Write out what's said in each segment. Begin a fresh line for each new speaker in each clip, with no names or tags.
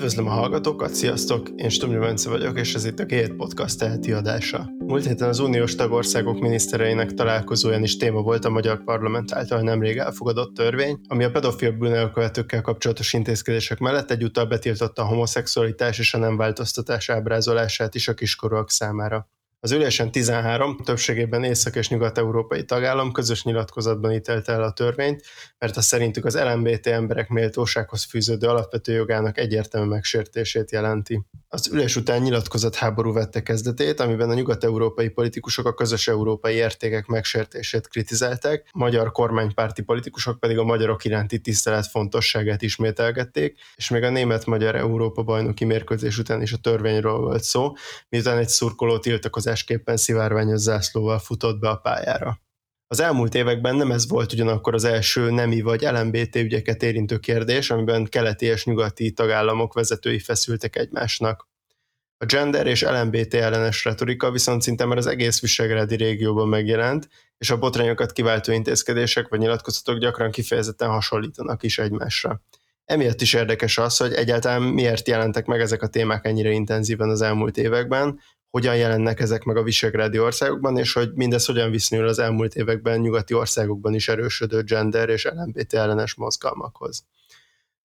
Üdvözlöm a hallgatókat, sziasztok! Én Stumri Bence vagyok, és ez itt a G7 Podcast teheti adása. Múlt héten az uniós tagországok minisztereinek találkozóján is téma volt a magyar parlament által nemrég elfogadott törvény, ami a pedofil bűnelkövetőkkel kapcsolatos intézkedések mellett egyúttal betiltotta a homoszexualitás és a nem változtatás ábrázolását is a kiskorúak számára. Az ülésen 13, többségében észak- és nyugat-európai tagállam közös nyilatkozatban ítélte el a törvényt, mert a szerintük az LMBT emberek méltósághoz fűződő alapvető jogának egyértelmű megsértését jelenti. Az ülés után nyilatkozat háború vette kezdetét, amiben a nyugat-európai politikusok a közös európai értékek megsértését kritizálták, magyar kormánypárti politikusok pedig a magyarok iránti tisztelet fontosságát ismételgették, és még a német-magyar Európa bajnoki mérkőzés után is a törvényről volt szó, miután egy szurkoló tiltakozásképpen szivárványos zászlóval futott be a pályára. Az elmúlt években nem ez volt ugyanakkor az első nemi vagy LMBT ügyeket érintő kérdés, amiben keleti és nyugati tagállamok vezetői feszültek egymásnak. A gender és LMBT ellenes retorika viszont szinte már az egész Visegrádi régióban megjelent, és a botrányokat kiváltó intézkedések vagy nyilatkozatok gyakran kifejezetten hasonlítanak is egymásra. Emiatt is érdekes az, hogy egyáltalán miért jelentek meg ezek a témák ennyire intenzíven az elmúlt években, hogyan jelennek ezek meg a visegrádi országokban, és hogy mindez hogyan viszonyul az elmúlt években nyugati országokban is erősödő gender és LMBT ellenes mozgalmakhoz.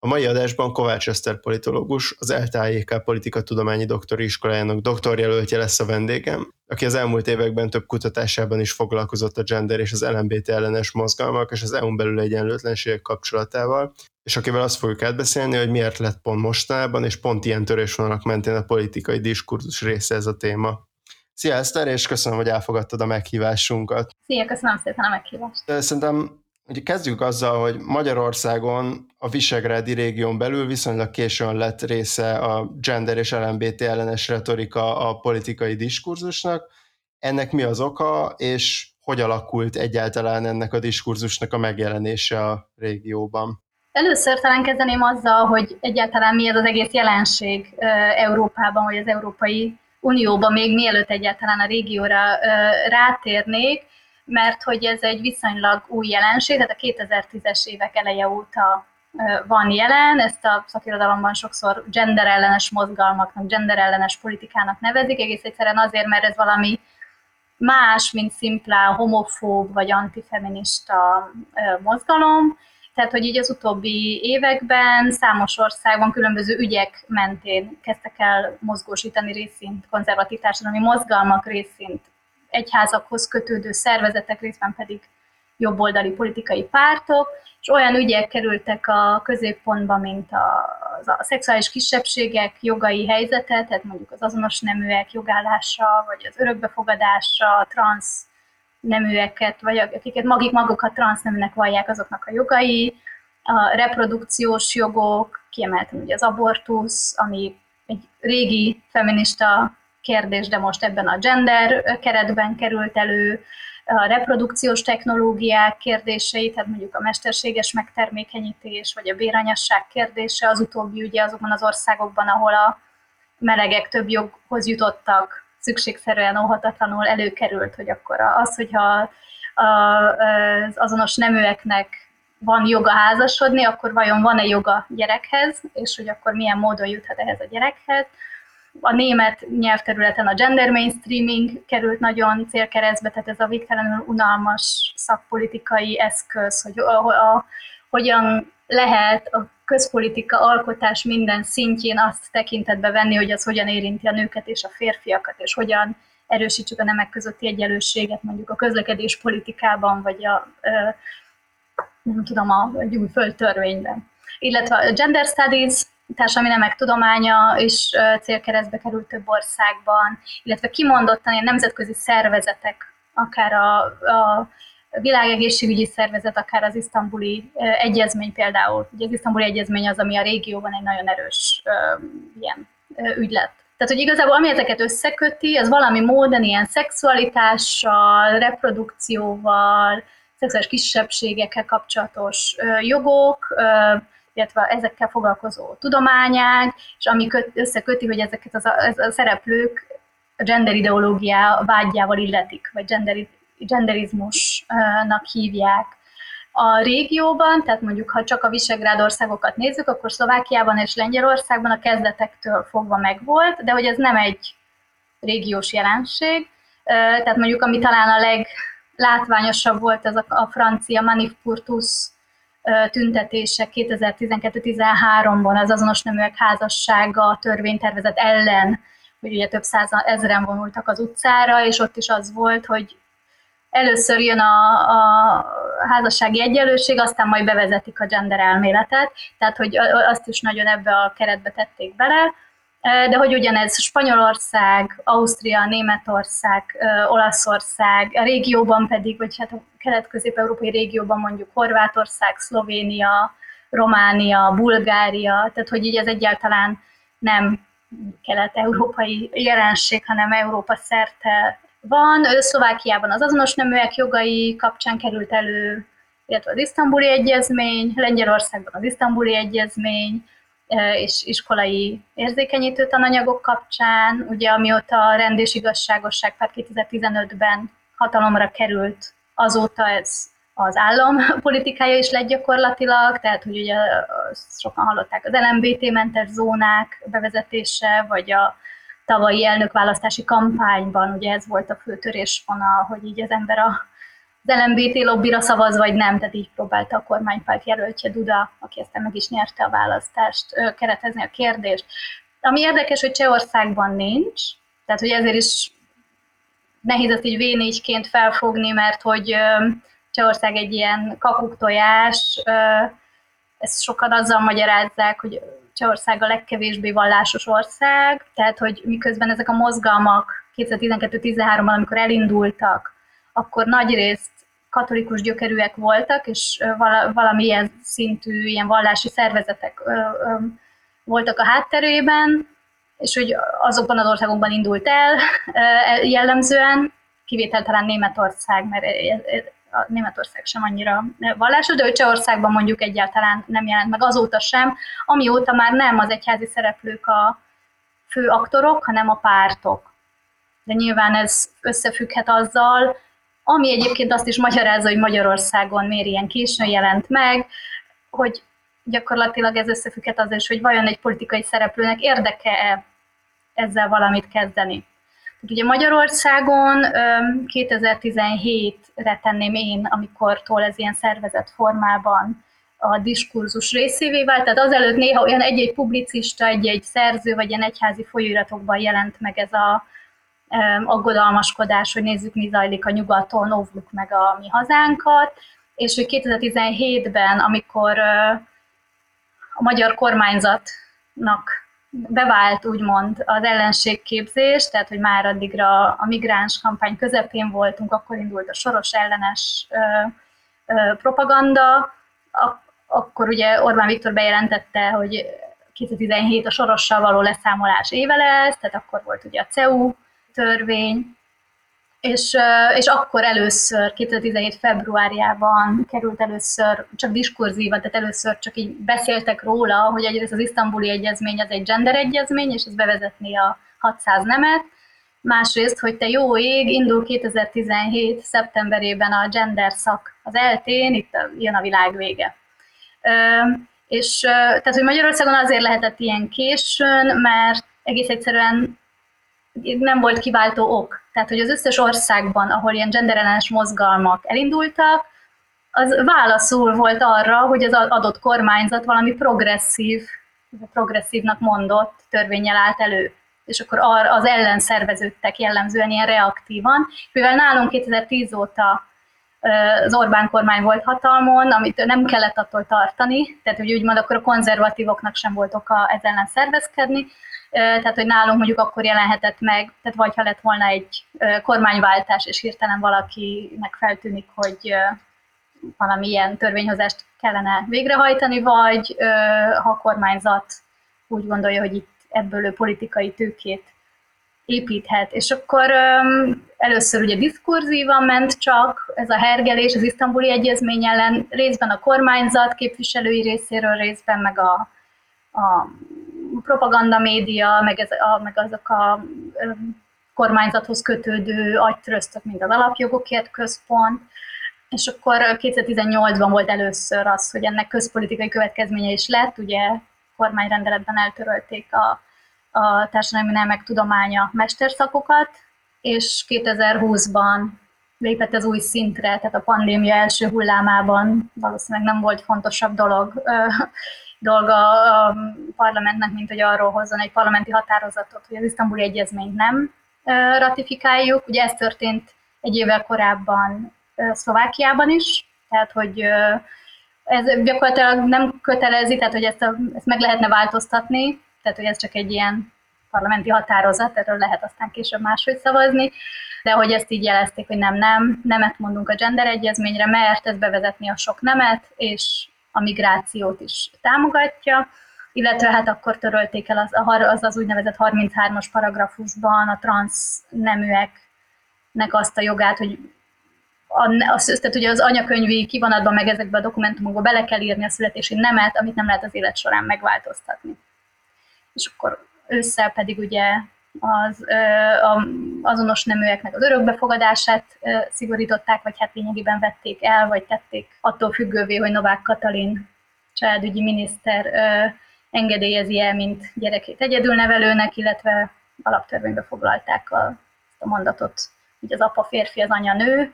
A mai adásban Kovács Eszter politológus, az LTAJK Tudományi Doktori Iskolájának doktorjelöltje lesz a vendégem, aki az elmúlt években több kutatásában is foglalkozott a gender és az LMBT ellenes mozgalmak és az EU-n belül egyenlőtlenségek kapcsolatával, és akivel azt fogjuk átbeszélni, hogy miért lett pont mostanában, és pont ilyen törésvonalak mentén a politikai diskurzus része ez a téma. Szia Eszter, és köszönöm, hogy elfogadtad a meghívásunkat.
Szia, köszönöm szépen a meghívást.
Szerintem Ugye kezdjük azzal, hogy Magyarországon a Visegrádi régión belül viszonylag későn lett része a gender és LMBT ellenes retorika a politikai diskurzusnak. Ennek mi az oka, és hogy alakult egyáltalán ennek a diskurzusnak a megjelenése a régióban?
Először talán kezdeném azzal, hogy egyáltalán mi ez az egész jelenség Európában, vagy az Európai Unióban, még mielőtt egyáltalán a régióra rátérnék mert hogy ez egy viszonylag új jelenség, tehát a 2010-es évek eleje óta van jelen, ezt a szakirodalomban sokszor genderellenes mozgalmaknak, genderellenes politikának nevezik, egész egyszerűen azért, mert ez valami más, mint szimplán homofób vagy antifeminista mozgalom, tehát, hogy így az utóbbi években számos országban különböző ügyek mentén kezdtek el mozgósítani részint konzervatív társadalmi mozgalmak részint egyházakhoz kötődő szervezetek, részben pedig jobboldali politikai pártok, és olyan ügyek kerültek a középpontba, mint a, a szexuális kisebbségek jogai helyzete, tehát mondjuk az azonos neműek jogállása, vagy az örökbefogadása, a transz neműeket, vagy akiket magik magukat transzneműnek vallják, azoknak a jogai, a reprodukciós jogok, kiemeltem ugye az abortusz, ami egy régi feminista kérdés, de most ebben a gender keretben került elő, a reprodukciós technológiák kérdései, tehát mondjuk a mesterséges megtermékenyítés, vagy a béranyasság kérdése, az utóbbi ugye azokban az országokban, ahol a melegek több joghoz jutottak, szükségszerűen óhatatlanul előkerült, hogy akkor az, hogyha az azonos neműeknek van joga házasodni, akkor vajon van-e joga gyerekhez, és hogy akkor milyen módon juthat ehhez a gyerekhez a német nyelvterületen a gender mainstreaming került nagyon célkeresztbe, tehát ez a végtelenül unalmas szakpolitikai eszköz, hogy a, a, hogyan lehet a közpolitika alkotás minden szintjén azt tekintetbe venni, hogy az hogyan érinti a nőket és a férfiakat, és hogyan erősítsük a nemek közötti egyenlőséget mondjuk a közlekedés politikában, vagy a, nem tudom, a új földtörvényben. Illetve a gender studies társadalmi nemek tudománya is célkeresztbe került több országban, illetve kimondottan ilyen nemzetközi szervezetek, akár a, a világegészségügyi szervezet, akár az isztambuli egyezmény például. Ugye az isztambuli egyezmény az, ami a régióban egy nagyon erős ilyen ügylet. Tehát, hogy igazából ami ezeket összeköti, az valami módon ilyen szexualitással, reprodukcióval, szexuális kisebbségekkel kapcsolatos jogok, illetve ezekkel foglalkozó tudományág, és ami köt, összeköti, hogy ezeket az a, ez a szereplők a gender ideológiá vágyjával illetik, vagy gender, genderizmusnak hívják. A régióban, tehát mondjuk ha csak a Visegrád országokat nézzük, akkor Szlovákiában és Lengyelországban a kezdetektől fogva megvolt, de hogy ez nem egy régiós jelenség. Tehát mondjuk, ami talán a leglátványosabb volt, ez a, francia Manifpurtus tüntetések 2012-13-ban az azonos neműek házassága törvénytervezet ellen, hogy ugye több százan ezeren vonultak az utcára, és ott is az volt, hogy először jön a, a házassági egyenlőség, aztán majd bevezetik a gender elméletet, tehát hogy azt is nagyon ebbe a keretbe tették bele, de hogy ugyanez Spanyolország, Ausztria, Németország, Olaszország, a régióban pedig, vagy hát a kelet-közép-európai régióban mondjuk Horvátország, Szlovénia, Románia, Bulgária, tehát hogy így ez egyáltalán nem kelet-európai jelenség, hanem Európa szerte van. Szlovákiában az azonos neműek jogai kapcsán került elő, illetve az isztambuli egyezmény, Lengyelországban az isztambuli egyezmény, és iskolai érzékenyítő tananyagok kapcsán, ugye amióta a rend és igazságosság pár 2015-ben hatalomra került, azóta ez az állam politikája is lett gyakorlatilag, tehát hogy ugye sokan hallották az LMBT-mentes zónák bevezetése, vagy a tavalyi elnökválasztási kampányban, ugye ez volt a fő törésvonal, hogy így az ember a az LMBT lobbira szavaz, vagy nem, tehát így próbálta a kormánypárt jelöltje Duda, aki aztán meg is nyerte a választást, keretezni a kérdést. Ami érdekes, hogy Csehországban nincs, tehát hogy ezért is nehéz ezt így V4-ként felfogni, mert hogy Csehország egy ilyen kakuktojás, ezt sokan azzal magyarázzák, hogy Csehország a legkevésbé vallásos ország, tehát hogy miközben ezek a mozgalmak 2012-13-ban, amikor elindultak, akkor nagy részt katolikus gyökerűek voltak, és valamilyen szintű ilyen vallási szervezetek voltak a hátterében, és hogy azokban az országokban indult el jellemzően, kivétel talán Németország, mert a Németország sem annyira vallásos, de Csehországban mondjuk egyáltalán nem jelent meg azóta sem, amióta már nem az egyházi szereplők a fő aktorok, hanem a pártok. De nyilván ez összefügghet azzal, ami egyébként azt is magyarázza, hogy Magyarországon miért ilyen későn jelent meg, hogy gyakorlatilag ez összefügghet azzal is, hogy vajon egy politikai szereplőnek érdeke-e ezzel valamit kezdeni. Ugye Magyarországon 2017-re tenném én, amikor tól ez ilyen szervezett formában a diskurzus részévé vált, tehát azelőtt néha olyan egy-egy publicista, egy-egy szerző, vagy ilyen egyházi folyóiratokban jelent meg ez a aggodalmaskodás, hogy nézzük, mi zajlik a nyugaton, óvjuk meg a mi hazánkat, és hogy 2017-ben, amikor a magyar kormányzatnak bevált úgymond az ellenségképzés, tehát hogy már addigra a migráns kampány közepén voltunk, akkor indult a soros ellenes propaganda, akkor ugye Orbán Viktor bejelentette, hogy 2017 a sorossal való leszámolás éve lesz, tehát akkor volt ugye a CEU törvény, és, és akkor először, 2017 februárjában került először csak diskurzíva, tehát először csak így beszéltek róla, hogy egyrészt az isztambuli egyezmény az egy gender egyezmény, és ez bevezetné a 600 nemet, másrészt, hogy te jó ég, indul 2017. szeptemberében a gender szak az eltén, itt jön a világ vége. És tehát, hogy Magyarországon azért lehetett ilyen későn, mert egész egyszerűen nem volt kiváltó ok. Tehát, hogy az összes országban, ahol ilyen genderellenes mozgalmak elindultak, az válaszul volt arra, hogy az adott kormányzat valami progresszív, progresszívnak mondott törvényel állt elő. És akkor az ellen szerveződtek jellemzően ilyen reaktívan. Mivel nálunk 2010 óta az Orbán kormány volt hatalmon, amit nem kellett attól tartani, tehát hogy úgymond akkor a konzervatívoknak sem volt oka ezzel ellen szervezkedni, tehát hogy nálunk mondjuk akkor jelenhetett meg, tehát vagy ha lett volna egy kormányváltás, és hirtelen valakinek feltűnik, hogy valami ilyen törvényhozást kellene végrehajtani, vagy ha a kormányzat úgy gondolja, hogy itt ebből ő politikai tőkét építhet. És akkor először ugye diskurzívan ment csak ez a hergelés az isztambuli egyezmény ellen, részben a kormányzat képviselői részéről, részben meg a, a propaganda média, meg, ez, a, meg azok a kormányzathoz kötődő agytröztök, mint az Alapjogokért Központ. és akkor 2018-ban volt először az, hogy ennek közpolitikai következménye is lett, ugye kormányrendeletben eltörölték a, a társadalmi nemek tudománya mesterszakokat, és 2020-ban lépett az új szintre, tehát a pandémia első hullámában valószínűleg nem volt fontosabb dolog, dolga a parlamentnek, mint hogy arról hozzon egy parlamenti határozatot, hogy az isztambuli egyezményt nem ratifikáljuk. Ugye ez történt egy évvel korábban Szlovákiában is, tehát hogy ez gyakorlatilag nem kötelezi, tehát hogy ezt, a, ezt meg lehetne változtatni, tehát hogy ez csak egy ilyen parlamenti határozat, erről lehet aztán később máshogy szavazni, de hogy ezt így jelezték, hogy nem, nem, nemet mondunk a gender egyezményre, mert ez bevezetni a sok nemet, és a migrációt is támogatja, illetve hát akkor törölték el az az, az úgynevezett 33-as paragrafusban a transz neműeknek azt a jogát, hogy a, az, tehát ugye az anyakönyvi kivonatban, meg ezekbe a dokumentumokba bele kell írni a születési nemet, amit nem lehet az élet során megváltoztatni. És akkor ősszel pedig ugye az azonos neműeknek az örökbefogadását szigorították, vagy hát lényegében vették el, vagy tették attól függővé, hogy Novák Katalin családügyi miniszter engedélyezi el, mint gyerekét egyedülnevelőnek, illetve alaptörvénybe foglalták a, a mondatot, hogy az apa férfi, az anya nő,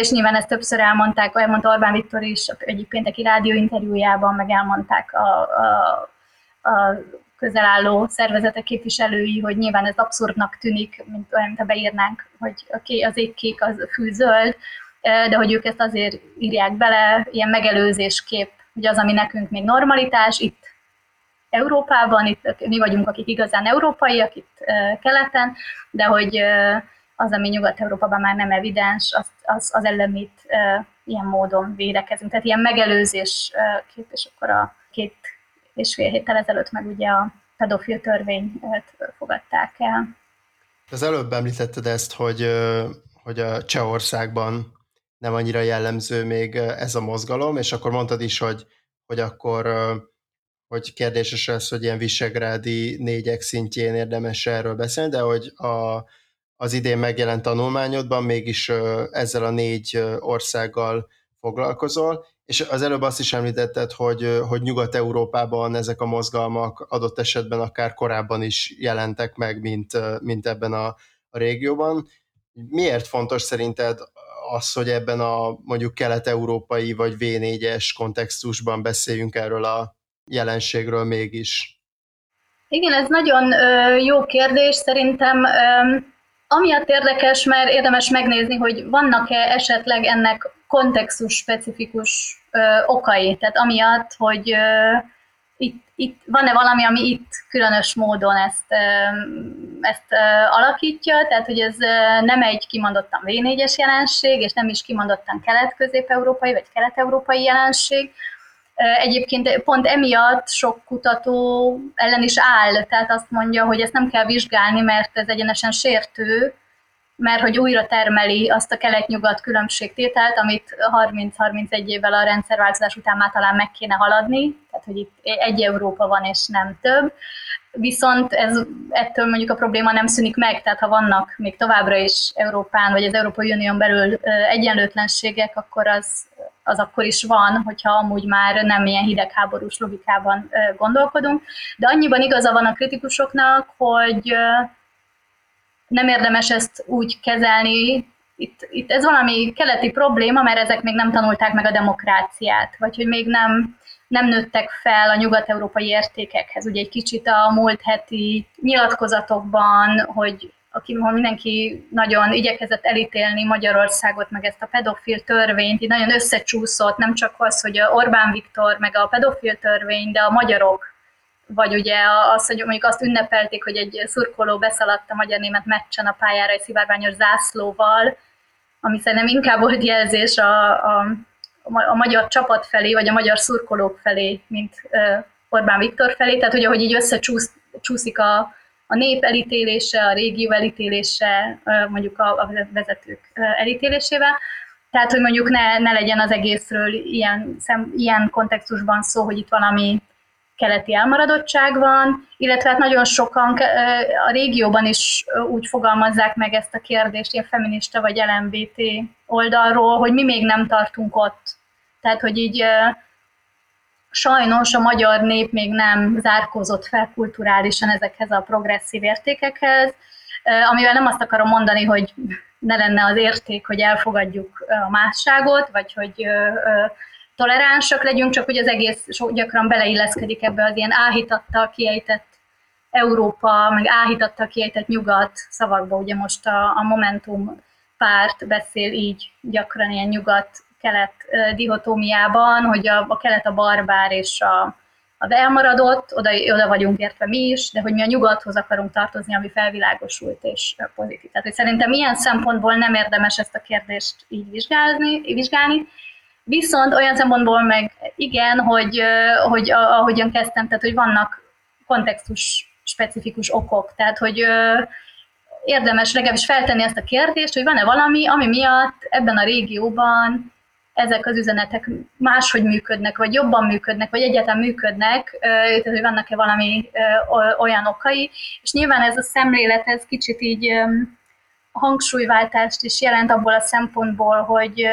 és nyilván ezt többször elmondták, elmondta Orbán Viktor is egyik pénteki rádióinterjújában, meg elmondták a, a, a közel álló szervezetek képviselői, hogy nyilván ez abszurdnak tűnik, mint olyan, ha beírnánk, hogy az ég kék, az fű zöld, de hogy ők ezt azért írják bele, ilyen megelőzéskép, hogy az, ami nekünk még normalitás, itt Európában, itt mi vagyunk, akik igazán európaiak, itt keleten, de hogy az, ami Nyugat-Európában már nem evidens, az, az, az ellen ilyen módon védekezünk. Tehát ilyen megelőzés kép, és akkor a két és fél héttel ezelőtt meg ugye a pedofil törvényt fogadták el.
Az előbb említetted ezt, hogy, hogy a Csehországban nem annyira jellemző még ez a mozgalom, és akkor mondtad is, hogy, hogy akkor hogy kérdéses lesz, hogy ilyen visegrádi négyek szintjén érdemes erről beszélni, de hogy a, az idén megjelent tanulmányodban mégis ezzel a négy országgal foglalkozol, és az előbb azt is említetted, hogy, hogy Nyugat-Európában ezek a mozgalmak adott esetben akár korábban is jelentek meg, mint, mint ebben a, a régióban. Miért fontos szerinted az, hogy ebben a mondjuk kelet-európai vagy V4-es kontextusban beszéljünk erről a jelenségről mégis?
Igen, ez nagyon jó kérdés. Szerintem amiatt érdekes, mert érdemes megnézni, hogy vannak-e esetleg ennek kontextus specifikus okai, tehát amiatt, hogy ö, itt, itt van-e valami, ami itt különös módon ezt, ö, ezt ö, alakítja, tehát hogy ez ö, nem egy kimondottan V4-es jelenség, és nem is kimondottan kelet-közép-európai vagy kelet-európai jelenség, Egyébként pont emiatt sok kutató ellen is áll, tehát azt mondja, hogy ezt nem kell vizsgálni, mert ez egyenesen sértő, mert hogy újra termeli azt a kelet-nyugat különbségtételt, amit 30-31 évvel a rendszerváltozás után már talán meg kéne haladni, tehát hogy itt egy Európa van és nem több. Viszont ez, ettől mondjuk a probléma nem szűnik meg, tehát ha vannak még továbbra is Európán vagy az Európai Unión belül egyenlőtlenségek, akkor az, az akkor is van, hogyha amúgy már nem ilyen hidegháborús logikában gondolkodunk. De annyiban igaza van a kritikusoknak, hogy nem érdemes ezt úgy kezelni, itt, itt ez valami keleti probléma, mert ezek még nem tanulták meg a demokráciát, vagy hogy még nem, nem nőttek fel a nyugat-európai értékekhez. Ugye egy kicsit a múlt heti nyilatkozatokban, hogy aki mindenki nagyon igyekezett elítélni Magyarországot, meg ezt a pedofil törvényt, így nagyon összecsúszott, nem csak az, hogy Orbán Viktor, meg a pedofil törvény, de a magyarok vagy ugye az, hogy mondjuk azt ünnepelték, hogy egy szurkoló beszaladt a magyar-német meccsen a pályára egy szivárványos zászlóval, ami szerintem inkább volt jelzés a, a, a magyar csapat felé, vagy a magyar szurkolók felé, mint Orbán Viktor felé, tehát hogy ahogy így összecsúszik a, a nép elítélése, a régió elítélése, mondjuk a, a vezetők elítélésével, tehát, hogy mondjuk ne, ne legyen az egészről ilyen, szem, ilyen kontextusban szó, hogy itt valami keleti elmaradottság van, illetve hát nagyon sokan a régióban is úgy fogalmazzák meg ezt a kérdést, ilyen feminista vagy LMBT oldalról, hogy mi még nem tartunk ott. Tehát, hogy így sajnos a magyar nép még nem zárkózott fel kulturálisan ezekhez a progresszív értékekhez, amivel nem azt akarom mondani, hogy ne lenne az érték, hogy elfogadjuk a másságot, vagy hogy toleránsak legyünk, csak hogy az egész gyakran beleilleszkedik ebbe az ilyen áhítattal kiejtett Európa, meg áhítattal kiejtett nyugat szavakba. Ugye most a, a Momentum párt beszél így gyakran ilyen nyugat-kelet dihotómiában, hogy a, a kelet a barbár és a, az elmaradott, oda, oda vagyunk értve mi is, de hogy mi a nyugathoz akarunk tartozni, ami felvilágosult és pozitív. Tehát hogy szerintem ilyen szempontból nem érdemes ezt a kérdést így vizsgálni Viszont olyan szempontból meg igen, hogy, hogy ahogyan kezdtem, tehát hogy vannak kontextus specifikus okok, tehát hogy érdemes legalábbis feltenni ezt a kérdést, hogy van-e valami, ami miatt ebben a régióban ezek az üzenetek máshogy működnek, vagy jobban működnek, vagy egyáltalán működnek, tehát hogy vannak-e valami olyan okai, és nyilván ez a szemlélet, ez kicsit így hangsúlyváltást is jelent abból a szempontból, hogy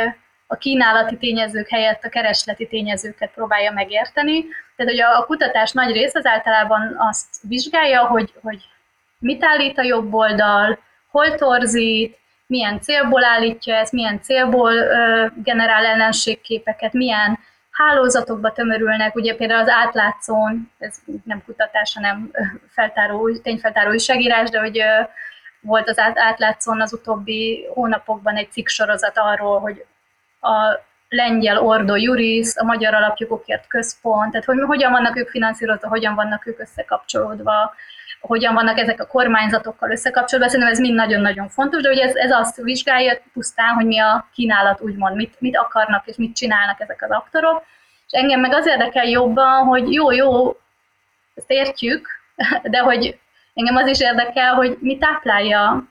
a kínálati tényezők helyett a keresleti tényezőket próbálja megérteni. Tehát, hogy a, kutatás nagy része az általában azt vizsgálja, hogy, hogy mit állít a jobb oldal, hol torzít, milyen célból állítja ezt, milyen célból ö, generál ellenségképeket, milyen hálózatokba tömörülnek, ugye például az átlátszón, ez nem kutatás, hanem feltáró, tényfeltáró újságírás, de hogy volt az átlátszón az utóbbi hónapokban egy cikk sorozat arról, hogy a lengyel Ordo Juris, a Magyar Alapjogokért Központ, tehát hogy hogyan vannak ők finanszírozva, hogyan vannak ők összekapcsolódva, hogyan vannak ezek a kormányzatokkal összekapcsolódva, szerintem ez mind nagyon-nagyon fontos, de ugye ez, ez azt vizsgálja pusztán, hogy mi a kínálat úgymond, mit, mit akarnak és mit csinálnak ezek az aktorok, és engem meg az érdekel jobban, hogy jó, jó, ezt értjük, de hogy engem az is érdekel, hogy mi táplálja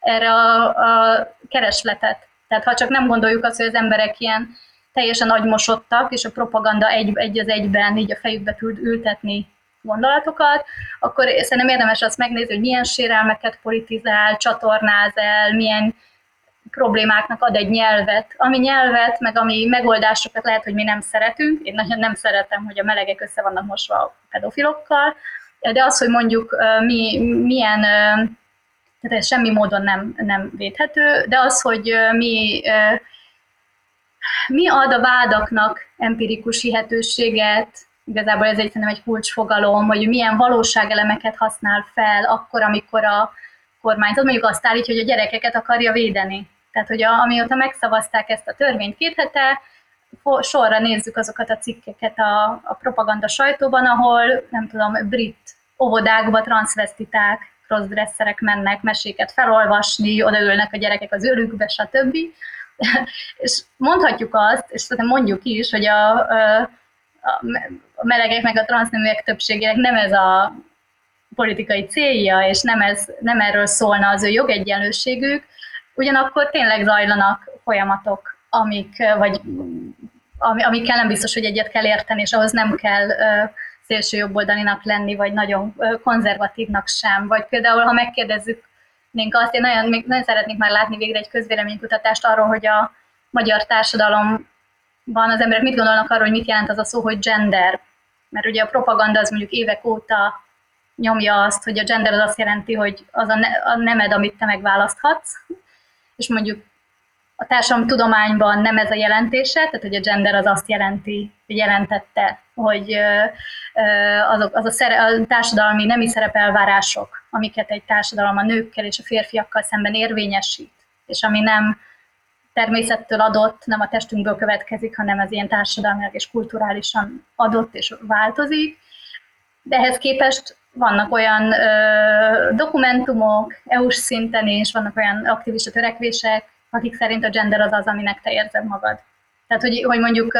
erre a, a keresletet. Tehát ha csak nem gondoljuk azt, hogy az emberek ilyen teljesen agymosodtak, és a propaganda egy, egy az egyben így a fejükbe tud ültetni gondolatokat, akkor szerintem érdemes azt megnézni, hogy milyen sérelmeket politizál, csatornáz el, milyen problémáknak ad egy nyelvet, ami nyelvet, meg ami megoldásokat lehet, hogy mi nem szeretünk. Én nagyon nem szeretem, hogy a melegek össze vannak mosva a pedofilokkal, de az, hogy mondjuk mi, milyen tehát ez semmi módon nem, nem védhető, de az, hogy mi, mi ad a vádaknak empirikus hihetőséget, igazából ez egy, egy kulcsfogalom, hogy milyen valóságelemeket használ fel akkor, amikor a kormányzat mondjuk azt állítja, hogy a gyerekeket akarja védeni. Tehát, hogy a, amióta megszavazták ezt a törvényt két hete, sorra nézzük azokat a cikkeket a, a propaganda sajtóban, ahol, nem tudom, brit óvodákba transzvestiták crossdresserek mennek meséket felolvasni, odaülnek a gyerekek az ölükbe, stb. és mondhatjuk azt, és szerintem mondjuk is, hogy a, a, melegek meg a transzneműek többségének nem ez a politikai célja, és nem, ez, nem erről szólna az ő jogegyenlőségük, ugyanakkor tényleg zajlanak folyamatok, amik, vagy amikkel nem biztos, hogy egyet kell érteni, és ahhoz nem kell szélső jobboldalinak lenni, vagy nagyon konzervatívnak sem. Vagy például, ha megkérdezzük azt, én nagyon, még nagyon szeretnék már látni végre egy közvéleménykutatást arról, hogy a magyar társadalomban az emberek mit gondolnak arról, hogy mit jelent az a szó, hogy gender. Mert ugye a propaganda az mondjuk évek óta nyomja azt, hogy a gender az azt jelenti, hogy az a, ne, a nemed, amit te megválaszthatsz, és mondjuk a társadalomtudományban nem ez a jelentése, tehát hogy a gender az azt jelenti, hogy jelentette, hogy azok, az a, szere, a társadalmi nemi szerepelvárások, amiket egy társadalom a nőkkel és a férfiakkal szemben érvényesít, és ami nem természettől adott, nem a testünkből következik, hanem az ilyen társadalmilag és kulturálisan adott és változik. De ehhez képest vannak olyan ö, dokumentumok, EU-s szinten is, vannak olyan aktivista törekvések, akik szerint a gender az az, aminek te érzed magad. Tehát, hogy, hogy mondjuk,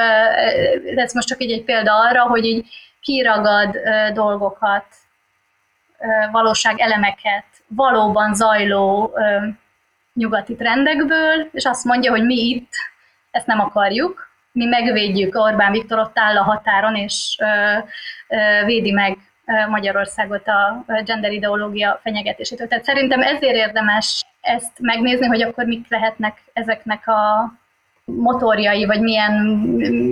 ez most csak egy, egy példa arra, hogy így kiragad dolgokat, valóság elemeket, valóban zajló nyugati trendekből, és azt mondja, hogy mi itt ezt nem akarjuk, mi megvédjük, Orbán Viktor ott áll a határon, és védi meg Magyarországot a gender ideológia fenyegetésétől. Tehát szerintem ezért érdemes ezt megnézni, hogy akkor mik lehetnek ezeknek a motorjai, vagy milyen,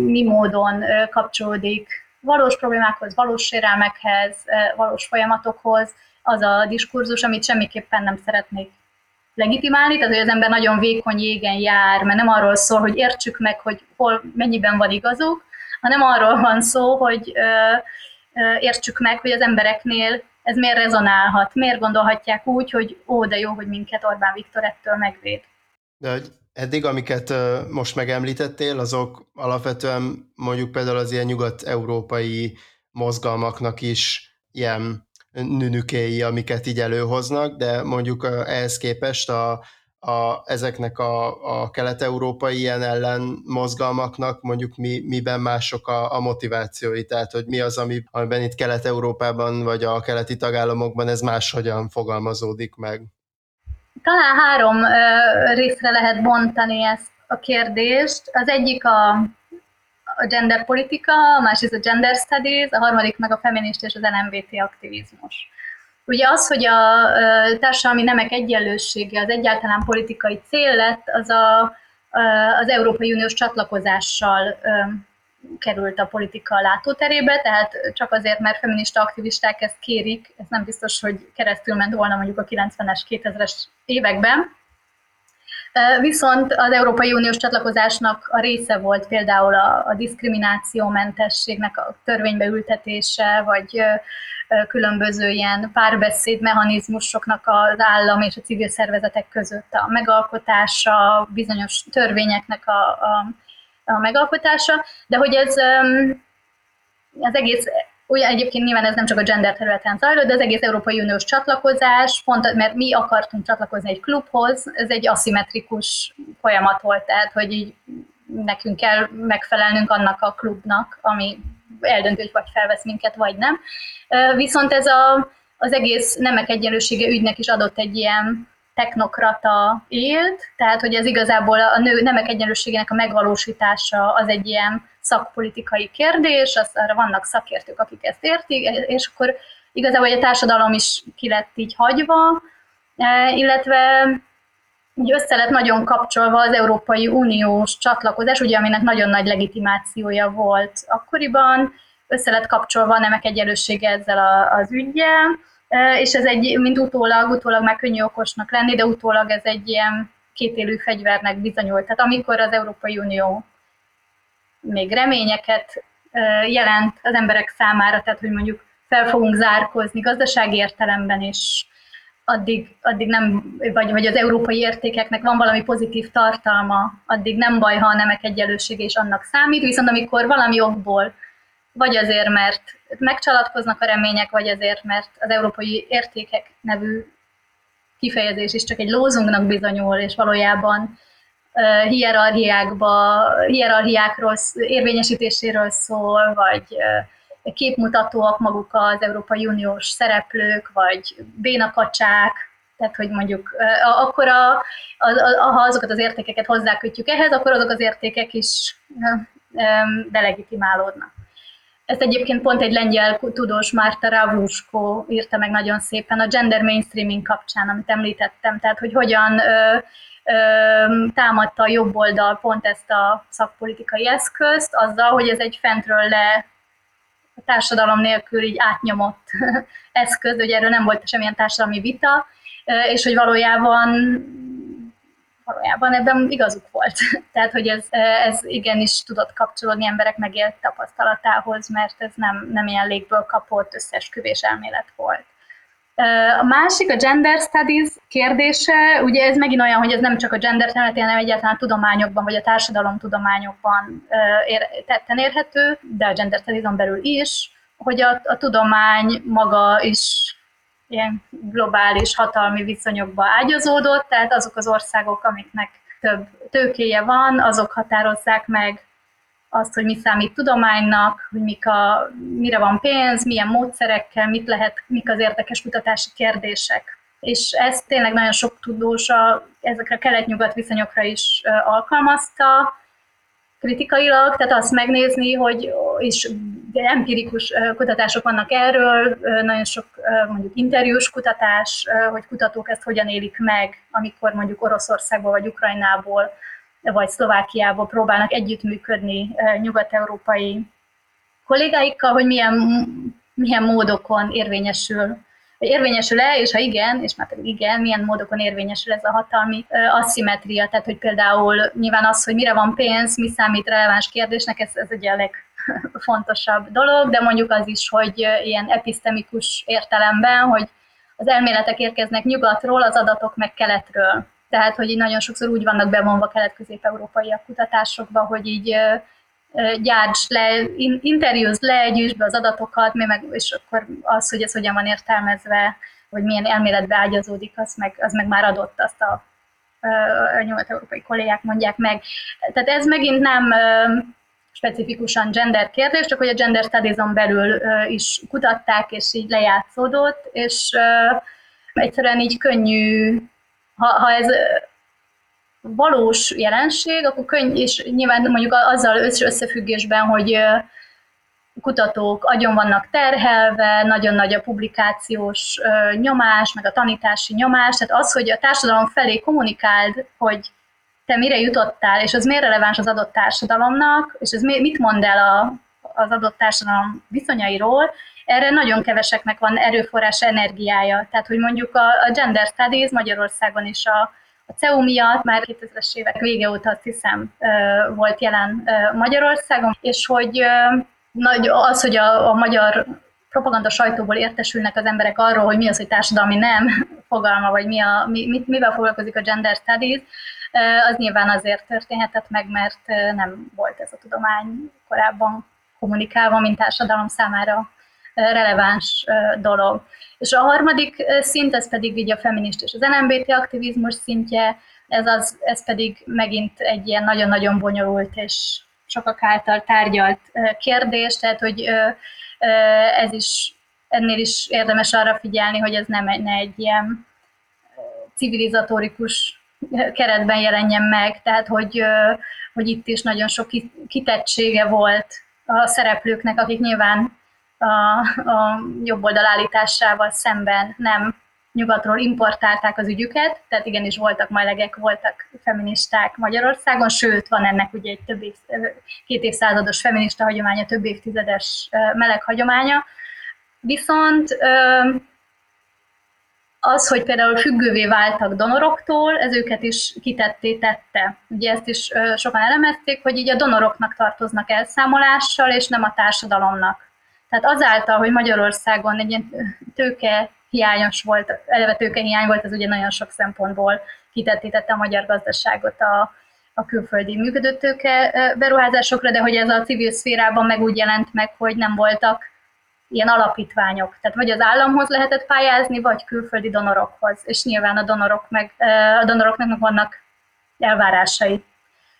mi módon kapcsolódik valós problémákhoz, valós sérelmekhez, valós folyamatokhoz, az a diskurzus, amit semmiképpen nem szeretnék legitimálni, tehát hogy az ember nagyon vékony jégen jár, mert nem arról szól, hogy értsük meg, hogy hol, mennyiben van igazuk, hanem arról van szó, hogy ö, ö, értsük meg, hogy az embereknél ez miért rezonálhat, miért gondolhatják úgy, hogy ó, de jó, hogy minket Orbán Viktor ettől megvéd.
De eddig, amiket most megemlítettél, azok alapvetően mondjuk például az ilyen nyugat-európai mozgalmaknak is ilyen nünükéi, amiket így előhoznak, de mondjuk ehhez képest a, a, ezeknek a, a kelet-európai ilyen ellen mozgalmaknak mondjuk mi, miben mások a, a motivációi, tehát hogy mi az, ami, amiben itt Kelet-Európában vagy a keleti tagállamokban ez máshogyan fogalmazódik meg.
Talán három részre lehet bontani ezt a kérdést. Az egyik a, a gender politika, a másik a gender studies, a harmadik meg a feminista és az LMBT aktivizmus. Ugye az, hogy a társadalmi nemek egyenlősége az egyáltalán politikai cél lett, az a, az Európai Uniós csatlakozással került a politika látóterébe, tehát csak azért, mert feminista aktivisták ezt kérik, ez nem biztos, hogy keresztül ment volna mondjuk a 90-es, 2000-es években. Viszont az Európai Uniós csatlakozásnak a része volt például a, a diszkriminációmentességnek a törvénybe ültetése, vagy különböző ilyen párbeszéd mechanizmusoknak az állam és a civil szervezetek között a megalkotása, bizonyos törvényeknek a, a, a megalkotása, de hogy ez az egész Ugye egyébként nyilván ez nem csak a gender területen zajlott, de az egész Európai Uniós csatlakozás, pont mert mi akartunk csatlakozni egy klubhoz, ez egy aszimmetrikus folyamat volt, tehát hogy így nekünk kell megfelelnünk annak a klubnak, ami eldöntő, hogy vagy felvesz minket, vagy nem. Viszont ez a, az egész nemek egyenlősége ügynek is adott egy ilyen technokrata élt, tehát hogy ez igazából a nő nemek egyenlőségének a megvalósítása az egy ilyen szakpolitikai kérdés, az, arra vannak szakértők, akik ezt értik, és akkor igazából a társadalom is ki lett így hagyva, illetve így össze lett nagyon kapcsolva az Európai Uniós csatlakozás, ugye aminek nagyon nagy legitimációja volt akkoriban, össze lett kapcsolva a nemek egyenlősége ezzel a, az ügyel, és ez egy, mint utólag, utólag már könnyű okosnak lenni, de utólag ez egy ilyen kétélű fegyvernek bizonyult. Tehát amikor az Európai Unió még reményeket jelent az emberek számára, tehát hogy mondjuk fel fogunk zárkozni gazdasági értelemben is, addig, addig nem, vagy, vagy az európai értékeknek van valami pozitív tartalma, addig nem baj, ha a nemek egyenlősége is annak számít, viszont amikor valami okból, vagy azért, mert megcsalatkoznak a remények, vagy azért, mert az európai értékek nevű kifejezés is csak egy lózunknak bizonyul, és valójában uh, hierarchiákba, hierarchiákról, érvényesítéséről szól, vagy uh, képmutatóak maguk az Európai Uniós szereplők, vagy bénakacsák, tehát hogy mondjuk akkor, a, a, a, ha azokat az értékeket hozzákötjük ehhez, akkor azok az értékek is delegitimálódnak. Ezt egyébként pont egy lengyel tudós, Márta Ravlusko írta meg nagyon szépen a gender mainstreaming kapcsán, amit említettem, tehát hogy hogyan ö, ö, támadta a jobb oldal pont ezt a szakpolitikai eszközt, azzal, hogy ez egy fentről le a társadalom nélkül így átnyomott eszköz, hogy erről nem volt semmilyen társadalmi vita, és hogy valójában valójában ebben igazuk volt. Tehát, hogy ez, ez igenis tudott kapcsolódni emberek megélt tapasztalatához, mert ez nem, nem ilyen légből kapott összesküvés elmélet volt. A másik, a gender studies kérdése, ugye ez megint olyan, hogy ez nem csak a gender területén, hanem egyáltalán a tudományokban, vagy a társadalomtudományokban ér, tetten érhető, de a gender studies belül is, hogy a, a tudomány maga is ilyen globális hatalmi viszonyokba ágyazódott, tehát azok az országok, amiknek több tőkéje van, azok határozzák meg azt, hogy mi számít tudománynak, hogy mik a, mire van pénz, milyen módszerekkel, mit lehet, mik az érdekes kutatási kérdések. És ezt tényleg nagyon sok tudós a, ezekre a kelet-nyugat viszonyokra is alkalmazta, kritikailag, tehát azt megnézni, hogy is empirikus kutatások vannak erről, nagyon sok mondjuk interjús kutatás, hogy kutatók ezt hogyan élik meg, amikor mondjuk Oroszországból vagy Ukrajnából vagy Szlovákiából próbálnak együttműködni nyugat-európai kollégáikkal, hogy milyen, milyen módokon érvényesül érvényesül-e, és ha igen, és már pedig igen, milyen módokon érvényesül ez a hatalmi asszimetria, tehát hogy például nyilván az, hogy mire van pénz, mi számít releváns kérdésnek, ez, ez ugye a legfontosabb dolog, de mondjuk az is, hogy ilyen epistemikus értelemben, hogy az elméletek érkeznek nyugatról, az adatok meg keletről. Tehát, hogy így nagyon sokszor úgy vannak bevonva kelet-közép-európaiak kutatásokba, hogy így gyárts le, interjúzd le, gyűjtsd be az adatokat, meg, és akkor az, hogy ez hogyan van értelmezve, hogy milyen elméletbe ágyazódik, az meg, az meg már adott, azt a, a nyugat-európai kollégák mondják meg. Tehát ez megint nem specifikusan gender kérdés, csak hogy a gender studies belül is kutatták, és így lejátszódott, és egyszerűen így könnyű, ha, ha ez valós jelenség, akkor könny, és nyilván mondjuk azzal összefüggésben, hogy kutatók agyon vannak terhelve, nagyon nagy a publikációs nyomás, meg a tanítási nyomás, tehát az, hogy a társadalom felé kommunikáld, hogy te mire jutottál, és az miért releváns az adott társadalomnak, és ez mit mond el a, az adott társadalom viszonyairól, erre nagyon keveseknek van erőforrás energiája. Tehát, hogy mondjuk a, a Gender Studies Magyarországon is a, a CEU miatt már 2000-es évek vége óta azt hiszem volt jelen Magyarországon, és hogy nagy, az, hogy a, a magyar propaganda sajtóból értesülnek az emberek arról, hogy mi az, hogy társadalmi nem fogalma, vagy mi a, mi, mit, mivel foglalkozik a gender studies, az nyilván azért történhetett meg, mert nem volt ez a tudomány korábban kommunikálva, mint társadalom számára releváns dolog. És a harmadik szint, ez pedig így a feminist és az NMBT aktivizmus szintje, ez, az, ez pedig megint egy ilyen nagyon-nagyon bonyolult és sokak által tárgyalt kérdés, tehát hogy ez is, ennél is érdemes arra figyelni, hogy ez nem egy, ne egy ilyen civilizatórikus keretben jelenjen meg, tehát hogy, hogy itt is nagyon sok kitettsége volt a szereplőknek, akik nyilván a, a jobb oldal állításával szemben nem nyugatról importálták az ügyüket, tehát igenis voltak melegek, voltak feministák Magyarországon, sőt, van ennek ugye egy több év, két évszázados feminista hagyománya, több évtizedes meleg hagyománya. Viszont az, hogy például függővé váltak donoroktól, ez őket is kitetté tette. Ugye ezt is sokan elemezték, hogy így a donoroknak tartoznak elszámolással, és nem a társadalomnak. Tehát azáltal, hogy Magyarországon egy ilyen tőke hiányos volt, eleve tőkehiány volt, ez ugye nagyon sok szempontból kitetítette a magyar gazdaságot a, a külföldi működőtőke beruházásokra, de hogy ez a civil szférában meg úgy jelent meg, hogy nem voltak ilyen alapítványok. Tehát vagy az államhoz lehetett pályázni, vagy külföldi donorokhoz. És nyilván a donorok meg, a donoroknak vannak elvárásai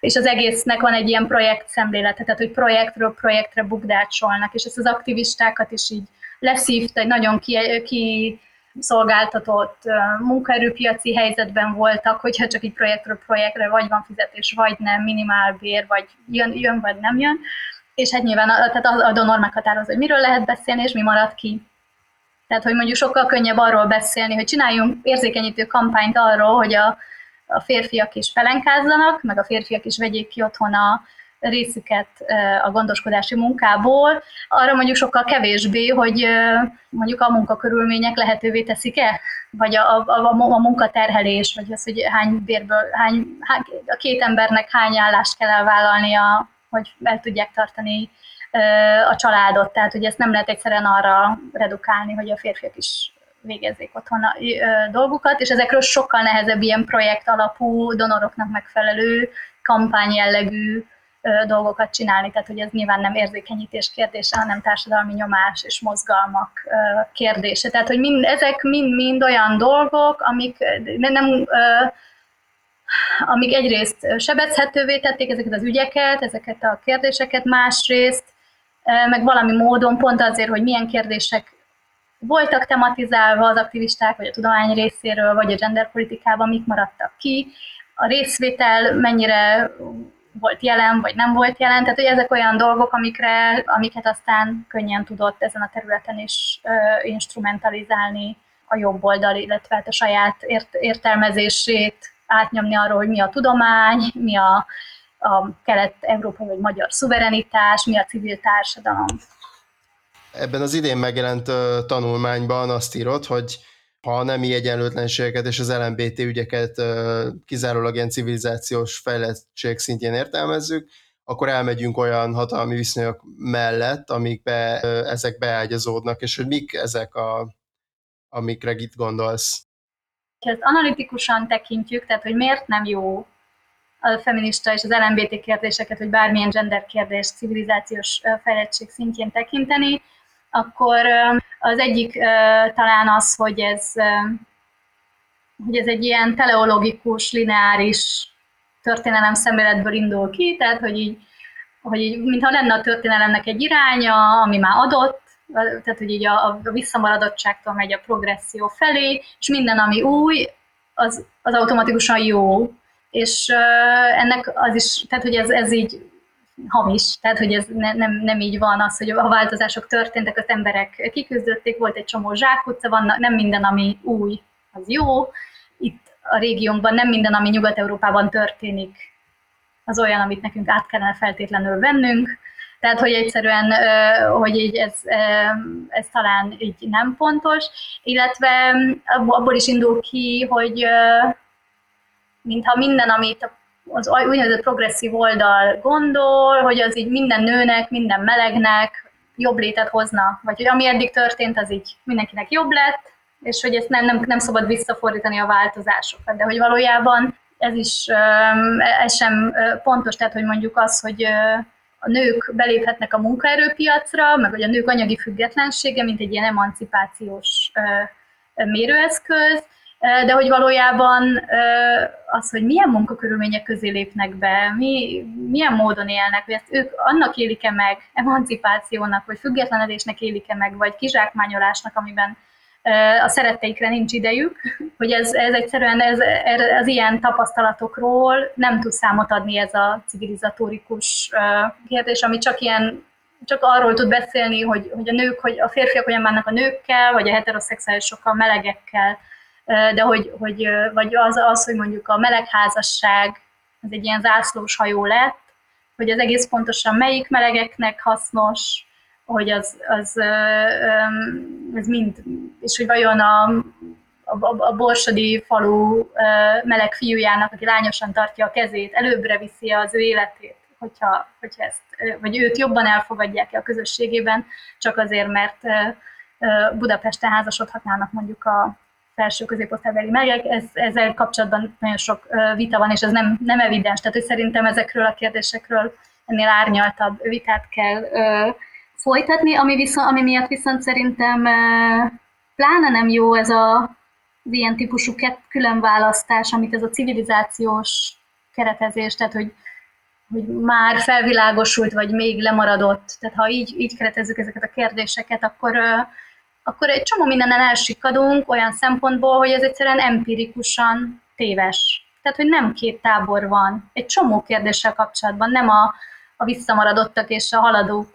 és az egésznek van egy ilyen projekt szemlélete, tehát hogy projektről projektre bukdácsolnak, és ezt az aktivistákat is így leszívta, egy nagyon ki, ki szolgáltatott munkaerőpiaci helyzetben voltak, hogyha csak egy projektről projektre vagy van fizetés, vagy nem, minimálbér, vagy jön, jön vagy nem jön. És hát nyilván a, tehát a, a donor meghatározza, hogy miről lehet beszélni, és mi marad ki. Tehát, hogy mondjuk sokkal könnyebb arról beszélni, hogy csináljunk érzékenyítő kampányt arról, hogy a, a férfiak is felenkázzanak, meg a férfiak is vegyék ki otthon a részüket a gondoskodási munkából, arra mondjuk sokkal kevésbé, hogy mondjuk a munkakörülmények lehetővé teszik-e, vagy a, a, a, a munkaterhelés, vagy az, hogy hány bérből, hány, hány, a két embernek hány állást kell elvállalnia, hogy el tudják tartani a családot. Tehát, hogy ezt nem lehet egyszerűen arra redukálni, hogy a férfiak is végezzék otthon a dolgukat, és ezekről sokkal nehezebb ilyen projekt alapú, donoroknak megfelelő, kampány jellegű dolgokat csinálni, tehát hogy ez nyilván nem érzékenyítés kérdése, hanem társadalmi nyomás és mozgalmak kérdése. Tehát, hogy mind, ezek mind-mind olyan dolgok, amik nem, amik egyrészt sebezhetővé tették ezeket az ügyeket, ezeket a kérdéseket, másrészt meg valami módon pont azért, hogy milyen kérdések voltak tematizálva az aktivisták, vagy a tudomány részéről, vagy a genderpolitikában, mik maradtak ki, a részvétel mennyire volt jelen, vagy nem volt jelen. Tehát, hogy ezek olyan dolgok, amikre, amiket aztán könnyen tudott ezen a területen is uh, instrumentalizálni a jobb oldal, illetve hát a saját ért, értelmezését átnyomni arról, hogy mi a tudomány, mi a, a kelet-európai vagy magyar szuverenitás, mi a civil társadalom.
Ebben az idén megjelent tanulmányban azt írod, hogy ha a nemi egyenlőtlenségeket és az LMBT ügyeket kizárólag ilyen civilizációs fejlettség szintjén értelmezzük, akkor elmegyünk olyan hatalmi viszonyok mellett, amikbe ezek beágyazódnak, és hogy mik ezek, a, amikre itt gondolsz?
Ha ezt analitikusan tekintjük, tehát hogy miért nem jó a feminista és az LMBT kérdéseket, vagy bármilyen gender kérdés civilizációs fejlettség szintjén tekinteni, akkor az egyik talán az, hogy ez, hogy ez egy ilyen teleologikus, lineáris történelem szemléletből indul ki, tehát hogy így, hogy így, mintha lenne a történelemnek egy iránya, ami már adott, tehát hogy így a, a visszamaradottságtól megy a progresszió felé, és minden, ami új, az, az automatikusan jó. És uh, ennek az is, tehát hogy ez, ez így hamis, tehát hogy ez ne, nem, nem így van az, hogy a változások történtek, az emberek kiküzdötték, volt egy csomó zsákutca, van, nem minden, ami új, az jó. Itt a régiónkban nem minden, ami Nyugat-Európában történik, az olyan, amit nekünk át kellene feltétlenül vennünk. Tehát, hogy egyszerűen, hogy így ez, ez talán így nem pontos, illetve abból is indul ki, hogy mintha minden, amit az úgynevezett progresszív oldal gondol, hogy az így minden nőnek, minden melegnek jobb létet hozna, vagy hogy ami eddig történt, az így mindenkinek jobb lett, és hogy ezt nem, nem, nem szabad visszafordítani a változásokat, de hogy valójában ez is ez sem pontos, tehát hogy mondjuk az, hogy a nők beléphetnek a munkaerőpiacra, meg hogy a nők anyagi függetlensége, mint egy ilyen emancipációs mérőeszköz, de hogy valójában az, hogy milyen munkakörülmények közé lépnek be, mi, milyen módon élnek, hogy ezt ők annak élik-e meg, emancipációnak, vagy függetlenedésnek élik-e meg, vagy kizsákmányolásnak, amiben a szeretteikre nincs idejük, hogy ez, ez egyszerűen ez, az ilyen tapasztalatokról nem tud számot adni ez a civilizatórikus kérdés, ami csak ilyen csak arról tud beszélni, hogy, hogy a nők, hogy a férfiak hogyan bánnak a nőkkel, vagy a heteroszexuálisokkal, melegekkel, de hogy, hogy vagy az, az, hogy mondjuk a melegházasság az egy ilyen zászlós hajó lett, hogy az egész pontosan melyik melegeknek hasznos, hogy az, az, az mind, és hogy vajon a, a, a borsodi falu meleg fiújának, aki lányosan tartja a kezét, előbbre viszi az ő életét, hogyha, hogyha ezt, vagy őt jobban elfogadják a közösségében, csak azért, mert Budapesten házasodhatnának mondjuk a felső középosztálybeli melegek, ez, ezzel kapcsolatban nagyon sok vita van, és ez nem, nem evidens, tehát hogy szerintem ezekről a kérdésekről ennél árnyaltabb vitát kell folytatni, ami, viszont, ami miatt viszont szerintem pláne nem jó ez a, az ilyen típusú különválasztás, amit ez a civilizációs keretezés, tehát hogy, hogy már felvilágosult, vagy még lemaradott. Tehát ha így, így keretezzük ezeket a kérdéseket, akkor, akkor egy csomó mindenen elsikadunk olyan szempontból, hogy ez egyszerűen empirikusan téves. Tehát, hogy nem két tábor van. Egy csomó kérdéssel kapcsolatban, nem a, a visszamaradottak és a haladók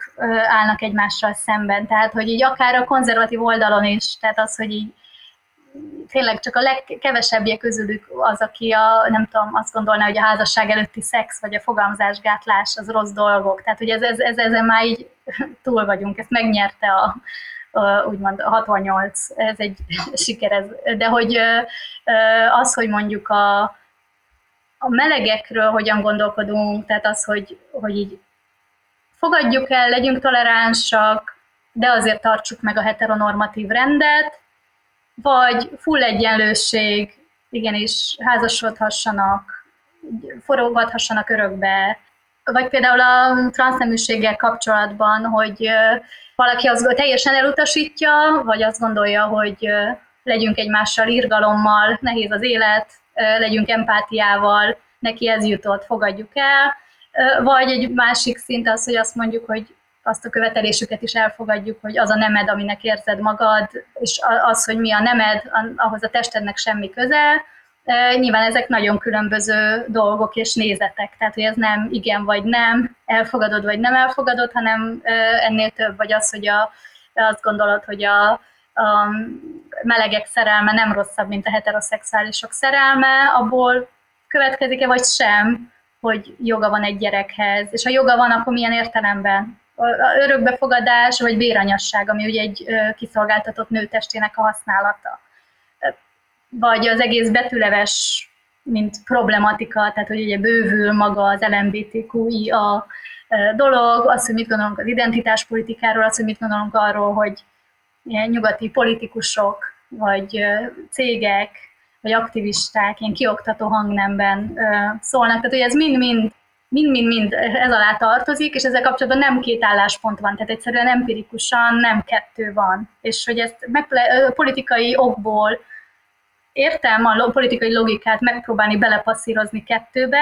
állnak egymással szemben. Tehát, hogy így akár a konzervatív oldalon is, tehát az, hogy így tényleg csak a legkevesebbje közülük az, aki a, nem tudom, azt gondolná, hogy a házasság előtti szex vagy a fogalmazásgátlás az rossz dolgok. Tehát, hogy ez, ez, ez, ezen már így túl vagyunk, ezt megnyerte a, úgymond a 68, ez egy siker, ez. de hogy az, hogy mondjuk a, a melegekről hogyan gondolkodunk, tehát az, hogy, hogy így fogadjuk el, legyünk toleránsak, de azért tartsuk meg a heteronormatív rendet, vagy full egyenlőség, igenis házasodhassanak, foroghathassanak örökbe, vagy például a transzneműséggel kapcsolatban, hogy valaki azt teljesen elutasítja, vagy azt gondolja, hogy legyünk egymással irgalommal, nehéz az élet, legyünk empátiával, neki ez jutott, fogadjuk el, vagy egy másik szint az, hogy azt mondjuk, hogy azt a követelésüket is elfogadjuk, hogy az a nemed, aminek érzed magad, és az, hogy mi a nemed, ahhoz a testednek semmi köze, Nyilván ezek nagyon különböző dolgok és nézetek, tehát hogy ez nem igen vagy nem, elfogadod vagy nem elfogadod, hanem ennél több, vagy az, hogy a, azt gondolod, hogy a, a melegek szerelme nem rosszabb, mint a heteroszexuálisok szerelme, abból következik-e vagy sem, hogy joga van egy gyerekhez, és ha joga van, akkor milyen értelemben? A örökbefogadás vagy béranyasság, ami ugye egy kiszolgáltatott nőtestének a használata vagy az egész betűleves, mint problematika, tehát hogy ugye bővül maga az LMBTQI a dolog, az, hogy mit gondolunk az identitáspolitikáról, az, hogy mit gondolunk arról, hogy ilyen nyugati politikusok, vagy cégek, vagy aktivisták ilyen kioktató hangnemben szólnak. Tehát, hogy ez mind-mind mind-mind-mind ez alá tartozik, és ezzel kapcsolatban nem két álláspont van, tehát egyszerűen empirikusan nem kettő van. És hogy ezt megpróbál, politikai okból értelme a politikai logikát megpróbálni belepasszírozni kettőbe,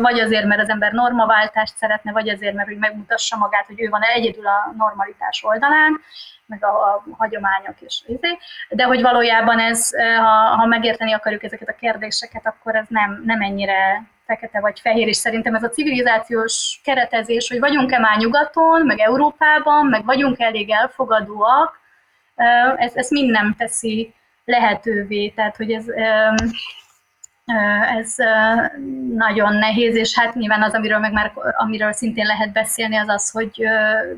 vagy azért, mert az ember normaváltást szeretne, vagy azért, mert hogy megmutassa magát, hogy ő van egyedül a normalitás oldalán, meg a, a hagyományok is. Izé. De hogy valójában ez, ha, ha megérteni akarjuk ezeket a kérdéseket, akkor ez nem, nem ennyire fekete vagy fehér, és szerintem ez a civilizációs keretezés, hogy vagyunk-e már nyugaton, meg Európában, meg vagyunk elég elfogadóak, ez, ez mind nem teszi lehetővé, tehát hogy ez, ez nagyon nehéz, és hát nyilván az, amiről, meg már, amiről szintén lehet beszélni, az az, hogy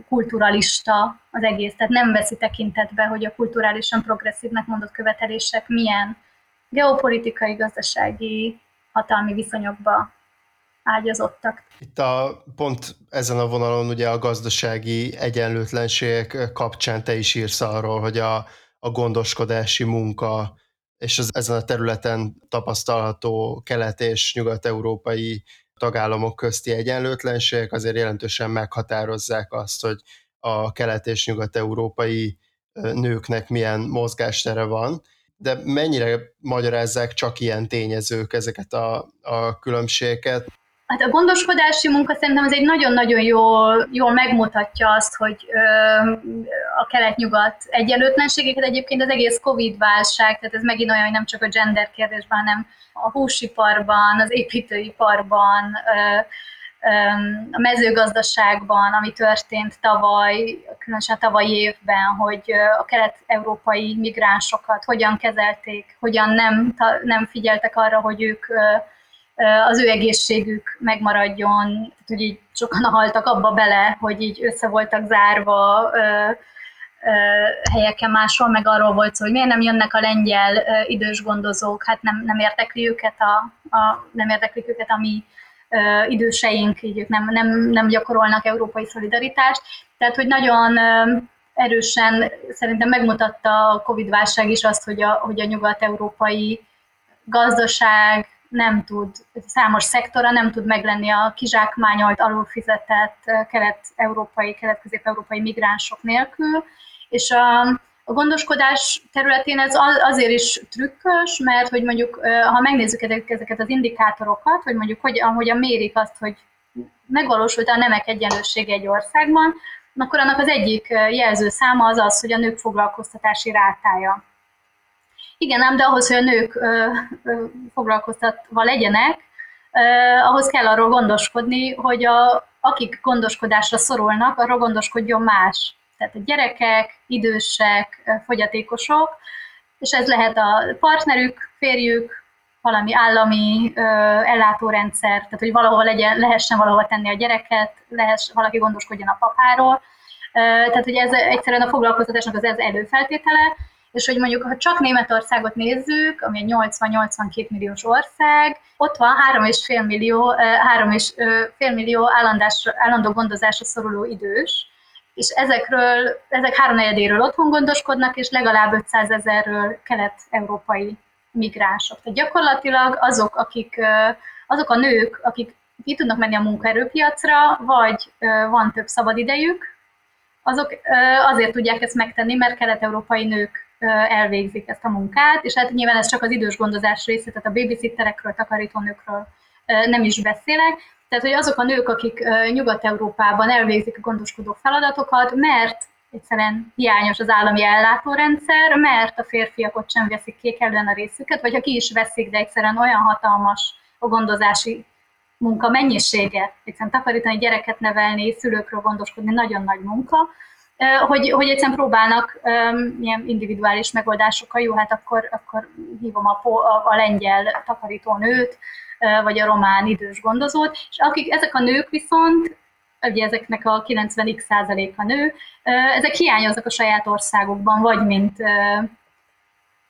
kulturalista az egész, tehát nem veszi tekintetbe, hogy a kulturálisan progresszívnek mondott követelések milyen geopolitikai, gazdasági, hatalmi viszonyokba ágyazottak.
Itt a pont ezen a vonalon ugye a gazdasági egyenlőtlenségek kapcsán te is írsz arról, hogy a, a gondoskodási munka, és az, ezen a területen tapasztalható kelet- és nyugat-európai tagállamok közti egyenlőtlenségek azért jelentősen meghatározzák azt, hogy a kelet- és nyugat-európai nőknek milyen mozgástere van, de mennyire magyarázzák csak ilyen tényezők ezeket a, a különbségeket?
Hát a gondoskodási munka szerintem ez egy nagyon-nagyon jól, jól megmutatja azt, hogy ö, a kelet-nyugat egyenlőtlenségeket. Egyébként az egész Covid-válság, tehát ez megint olyan, hogy nem csak a gender kérdésben, hanem a húsiparban, az építőiparban, ö, a mezőgazdaságban, ami történt tavaly, különösen tavalyi évben, hogy a kelet-európai migránsokat hogyan kezelték, hogyan nem, nem figyeltek arra, hogy ők az ő egészségük megmaradjon, tehát, hogy így sokan haltak abba bele, hogy így össze voltak zárva helyeken máshol, meg arról volt szó, hogy miért nem jönnek a lengyel idős gondozók, hát nem, nem érdekli őket a, a nem érdekli őket a mi időseink, így ők nem, nem, nem gyakorolnak európai szolidaritást. Tehát, hogy nagyon erősen szerintem megmutatta a Covid-válság is azt, hogy a, hogy a nyugat-európai gazdaság, nem tud, számos szektora nem tud meglenni a kizsákmányolt, alulfizetett kelet-európai, kelet-közép-európai migránsok nélkül, és a, a gondoskodás területén ez azért is trükkös, mert hogy mondjuk, ha megnézzük ezeket az indikátorokat, hogy mondjuk hogy, ahogyan mérik azt, hogy megvalósult a nemek egyenlősége egy országban, akkor annak az egyik jelző száma az az, hogy a nők foglalkoztatási rátája igen, ám, de ahhoz, hogy a nők ö, ö, foglalkoztatva legyenek, ö, ahhoz kell arról gondoskodni, hogy a, akik gondoskodásra szorulnak, arról gondoskodjon más. Tehát a gyerekek, idősek, fogyatékosok, és ez lehet a partnerük, férjük, valami állami ö, ellátórendszer, tehát hogy valahol legyen, lehessen valahol tenni a gyereket, lehess, valaki gondoskodjon a papáról. Ö, tehát, hogy ez egyszerűen a foglalkoztatásnak az ez előfeltétele, és hogy mondjuk, ha csak Németországot nézzük, ami egy 80-82 milliós ország, ott van 3,5 millió, 3,5 millió állandás, állandó gondozásra szoruló idős, és ezekről, ezek háromnegyedéről otthon gondoskodnak, és legalább 500 ezerről kelet-európai migránsok. Tehát gyakorlatilag azok, akik, azok a nők, akik ki tudnak menni a munkaerőpiacra, vagy van több szabadidejük, azok azért tudják ezt megtenni, mert kelet-európai nők elvégzik ezt a munkát, és hát nyilván ez csak az idős gondozás része, tehát a babysitterekről, takarítónőkről nem is beszélek, tehát hogy azok a nők, akik Nyugat-Európában elvégzik a gondoskodó feladatokat, mert egyszerűen hiányos az állami ellátórendszer, mert a férfiak ott sem veszik ki a részüket, vagy ha ki is veszik, de egyszerűen olyan hatalmas a gondozási munka mennyisége, egyszerűen takarítani, gyereket nevelni, szülőkről gondoskodni, nagyon nagy munka, hogy, hogy egyszerűen próbálnak um, ilyen individuális megoldásokkal, jó, hát akkor, akkor hívom a, a, a lengyel takarítónőt, vagy a román idős gondozót, és akik ezek a nők viszont ugye ezeknek a 90x százaléka nő, ezek hiányoznak a saját országukban, vagy mint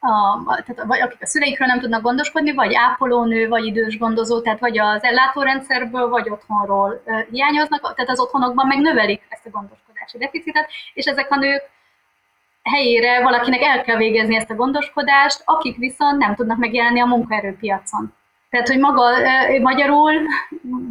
a, tehát vagy akik a szüleikről nem tudnak gondoskodni, vagy ápolónő, vagy idős gondozó, tehát vagy az ellátórendszerből, vagy otthonról hiányoznak, tehát az otthonokban meg növelik ezt a gondoskodási deficitet, és ezek a nők helyére valakinek el kell végezni ezt a gondoskodást, akik viszont nem tudnak megjelenni a munkaerőpiacon. Tehát, hogy maga magyarul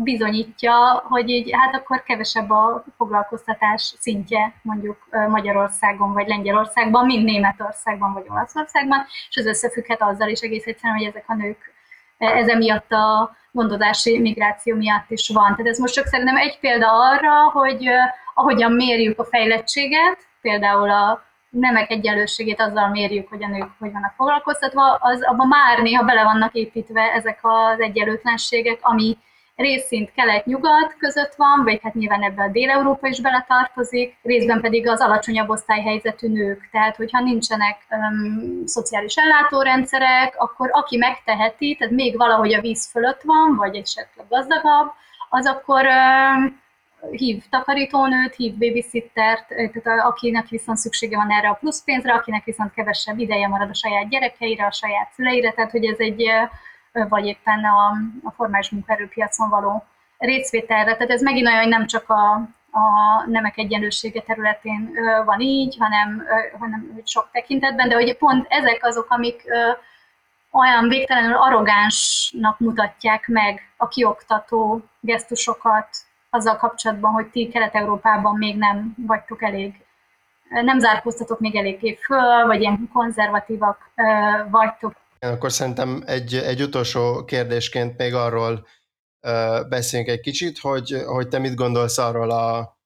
bizonyítja, hogy így, hát akkor kevesebb a foglalkoztatás szintje mondjuk Magyarországon vagy Lengyelországban, mint Németországban vagy Olaszországban, és ez összefügghet azzal is egész egyszerűen, hogy ezek a nők ezen miatt a gondozási migráció miatt is van. Tehát ez most csak szerintem egy példa arra, hogy ahogyan mérjük a fejlettséget, például a nemek egyenlőségét azzal mérjük, hogy a nők hogy vannak foglalkoztatva, az abban már néha bele vannak építve ezek az egyenlőtlenségek, ami részint kelet-nyugat között van, vagy hát nyilván ebbe a Dél-Európa is beletartozik, részben pedig az alacsonyabb osztályhelyzetű nők. Tehát, hogyha nincsenek um, szociális ellátórendszerek, akkor aki megteheti, tehát még valahogy a víz fölött van, vagy esetleg gazdagabb, az akkor um, hív takarítónőt, hív babysittert, tehát akinek viszont szüksége van erre a plusz pénzre, akinek viszont kevesebb ideje marad a saját gyerekeire, a saját szüleire, tehát hogy ez egy, vagy éppen a, a formális munkaerőpiacon való részvételre. Tehát ez megint olyan, hogy nem csak a, a nemek egyenlősége területén van így, hanem, hanem sok tekintetben, de hogy pont ezek azok, amik olyan végtelenül arrogánsnak mutatják meg a kioktató gesztusokat, azzal kapcsolatban, hogy ti Kelet-Európában még nem vagytok elég, nem zárkóztatok még eléggé föl, vagy ilyen konzervatívak vagytok.
Akkor szerintem egy, egy utolsó kérdésként még arról beszéljünk egy kicsit, hogy, hogy te mit gondolsz arról a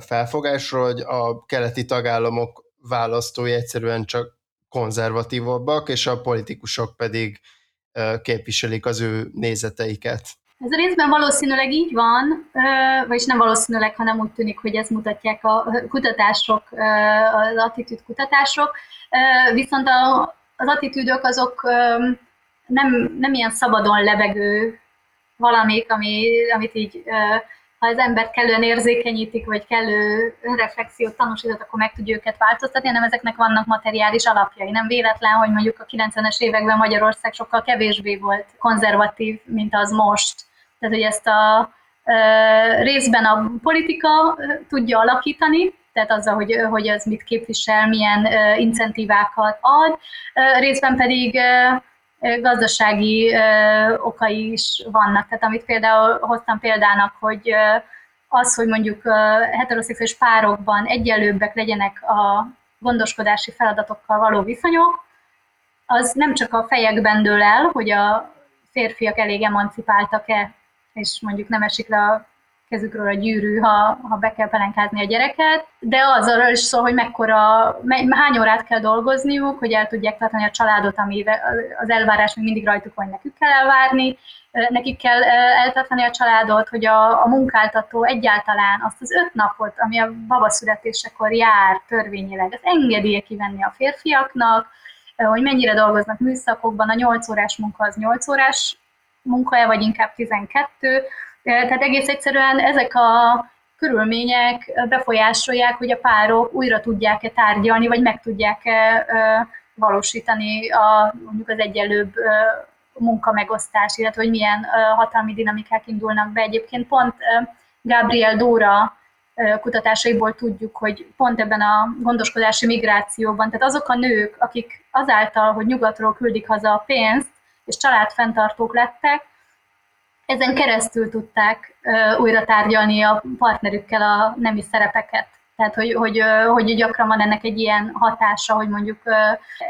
felfogásról, hogy a keleti tagállamok választói egyszerűen csak konzervatívabbak, és a politikusok pedig képviselik az ő nézeteiket.
Ez a részben valószínűleg így van, vagyis nem valószínűleg, hanem úgy tűnik, hogy ezt mutatják a kutatások, az attitűd kutatások, viszont az attitűdök azok nem, nem ilyen szabadon lebegő valamik, ami, amit így, ha az embert kellően érzékenyítik, vagy kellő reflexiót tanúsított, akkor meg tudja őket változtatni, hanem ezeknek vannak materiális alapjai. Nem véletlen, hogy mondjuk a 90-es években Magyarország sokkal kevésbé volt konzervatív, mint az most tehát, hogy ezt a részben a politika tudja alakítani, tehát azzal, hogy, hogy ez mit képvisel, milyen incentívákat ad, részben pedig gazdasági okai is vannak. Tehát amit például hoztam példának, hogy az, hogy mondjuk heteroszexuális párokban egyenlőbbek legyenek a gondoskodási feladatokkal való viszonyok, az nem csak a fejekben dől el, hogy a férfiak elég emancipáltak-e és mondjuk nem esik le a kezükről a gyűrű, ha, ha be kell pelenkázni a gyereket, de az arról is szól, hogy mekkora, hány órát kell dolgozniuk, hogy el tudják tartani a családot, ami az elvárás még mindig rajtuk van, nekük kell elvárni, nekik kell eltartani a családot, hogy a, a munkáltató egyáltalán azt az öt napot, ami a baba születésekor jár törvényileg, ezt engedélye kivenni a férfiaknak, hogy mennyire dolgoznak műszakokban, a 8 órás munka az 8 órás munkaja, vagy inkább 12. Tehát egész egyszerűen ezek a körülmények befolyásolják, hogy a párok újra tudják-e tárgyalni, vagy meg tudják-e valósítani a, mondjuk az egyenlőbb munkamegosztás, illetve hogy milyen hatalmi dinamikák indulnak be. Egyébként pont Gabriel Dóra kutatásaiból tudjuk, hogy pont ebben a gondoskodási migrációban, tehát azok a nők, akik azáltal, hogy nyugatról küldik haza a pénzt, és családfenntartók lettek, ezen keresztül tudták újra tárgyalni a partnerükkel a nemi szerepeket. Tehát, hogy, hogy, hogy gyakran van ennek egy ilyen hatása, hogy mondjuk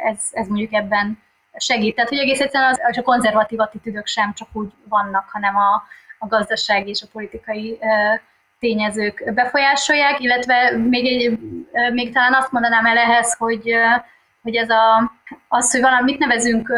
ez, ez mondjuk ebben segít. Tehát, hogy egész egyszerűen az, a konzervatív attitűdök sem csak úgy vannak, hanem a, a gazdasági és a politikai tényezők befolyásolják, illetve még, egy, még talán azt mondanám el ehhez, hogy, hogy ez a, az, hogy valamit nevezünk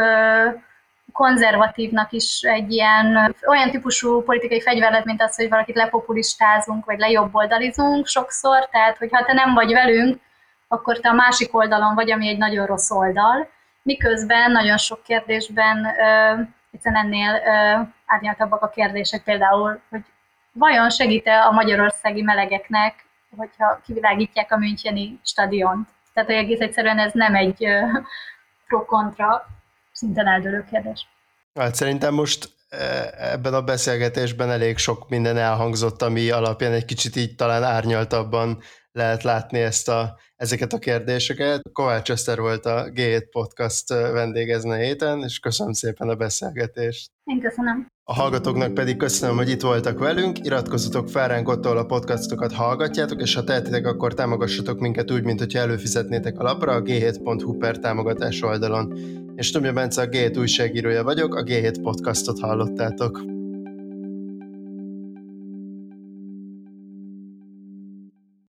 konzervatívnak is egy ilyen olyan típusú politikai fegyverlet, mint az, hogy valakit lepopulistázunk, vagy lejobboldalizunk sokszor, tehát hogyha te nem vagy velünk, akkor te a másik oldalon vagy, ami egy nagyon rossz oldal, miközben nagyon sok kérdésben egyszerűen ennél árnyaltabbak a kérdések, például, hogy vajon segít-e a magyarországi melegeknek, hogyha kivilágítják a Müncheni stadiont. Tehát, hogy egész egyszerűen ez nem egy pro-kontra szinten eldőlő kérdés.
Hát szerintem most e, ebben a beszélgetésben elég sok minden elhangzott, ami alapján egy kicsit így talán árnyaltabban lehet látni ezt a, ezeket a kérdéseket. Kovács Eszter volt a G7 Podcast vendégezni héten, és köszönöm szépen a beszélgetést.
Én köszönöm.
A hallgatóknak pedig köszönöm, hogy itt voltak velünk, iratkozzatok fel ránk ott, a podcastokat hallgatjátok, és ha tehetitek, akkor támogassatok minket úgy, mint hogyha előfizetnétek a lapra a g7.hu per támogatás oldalon. És Tomja Bence a G7 újságírója vagyok, a G7 podcastot hallottátok.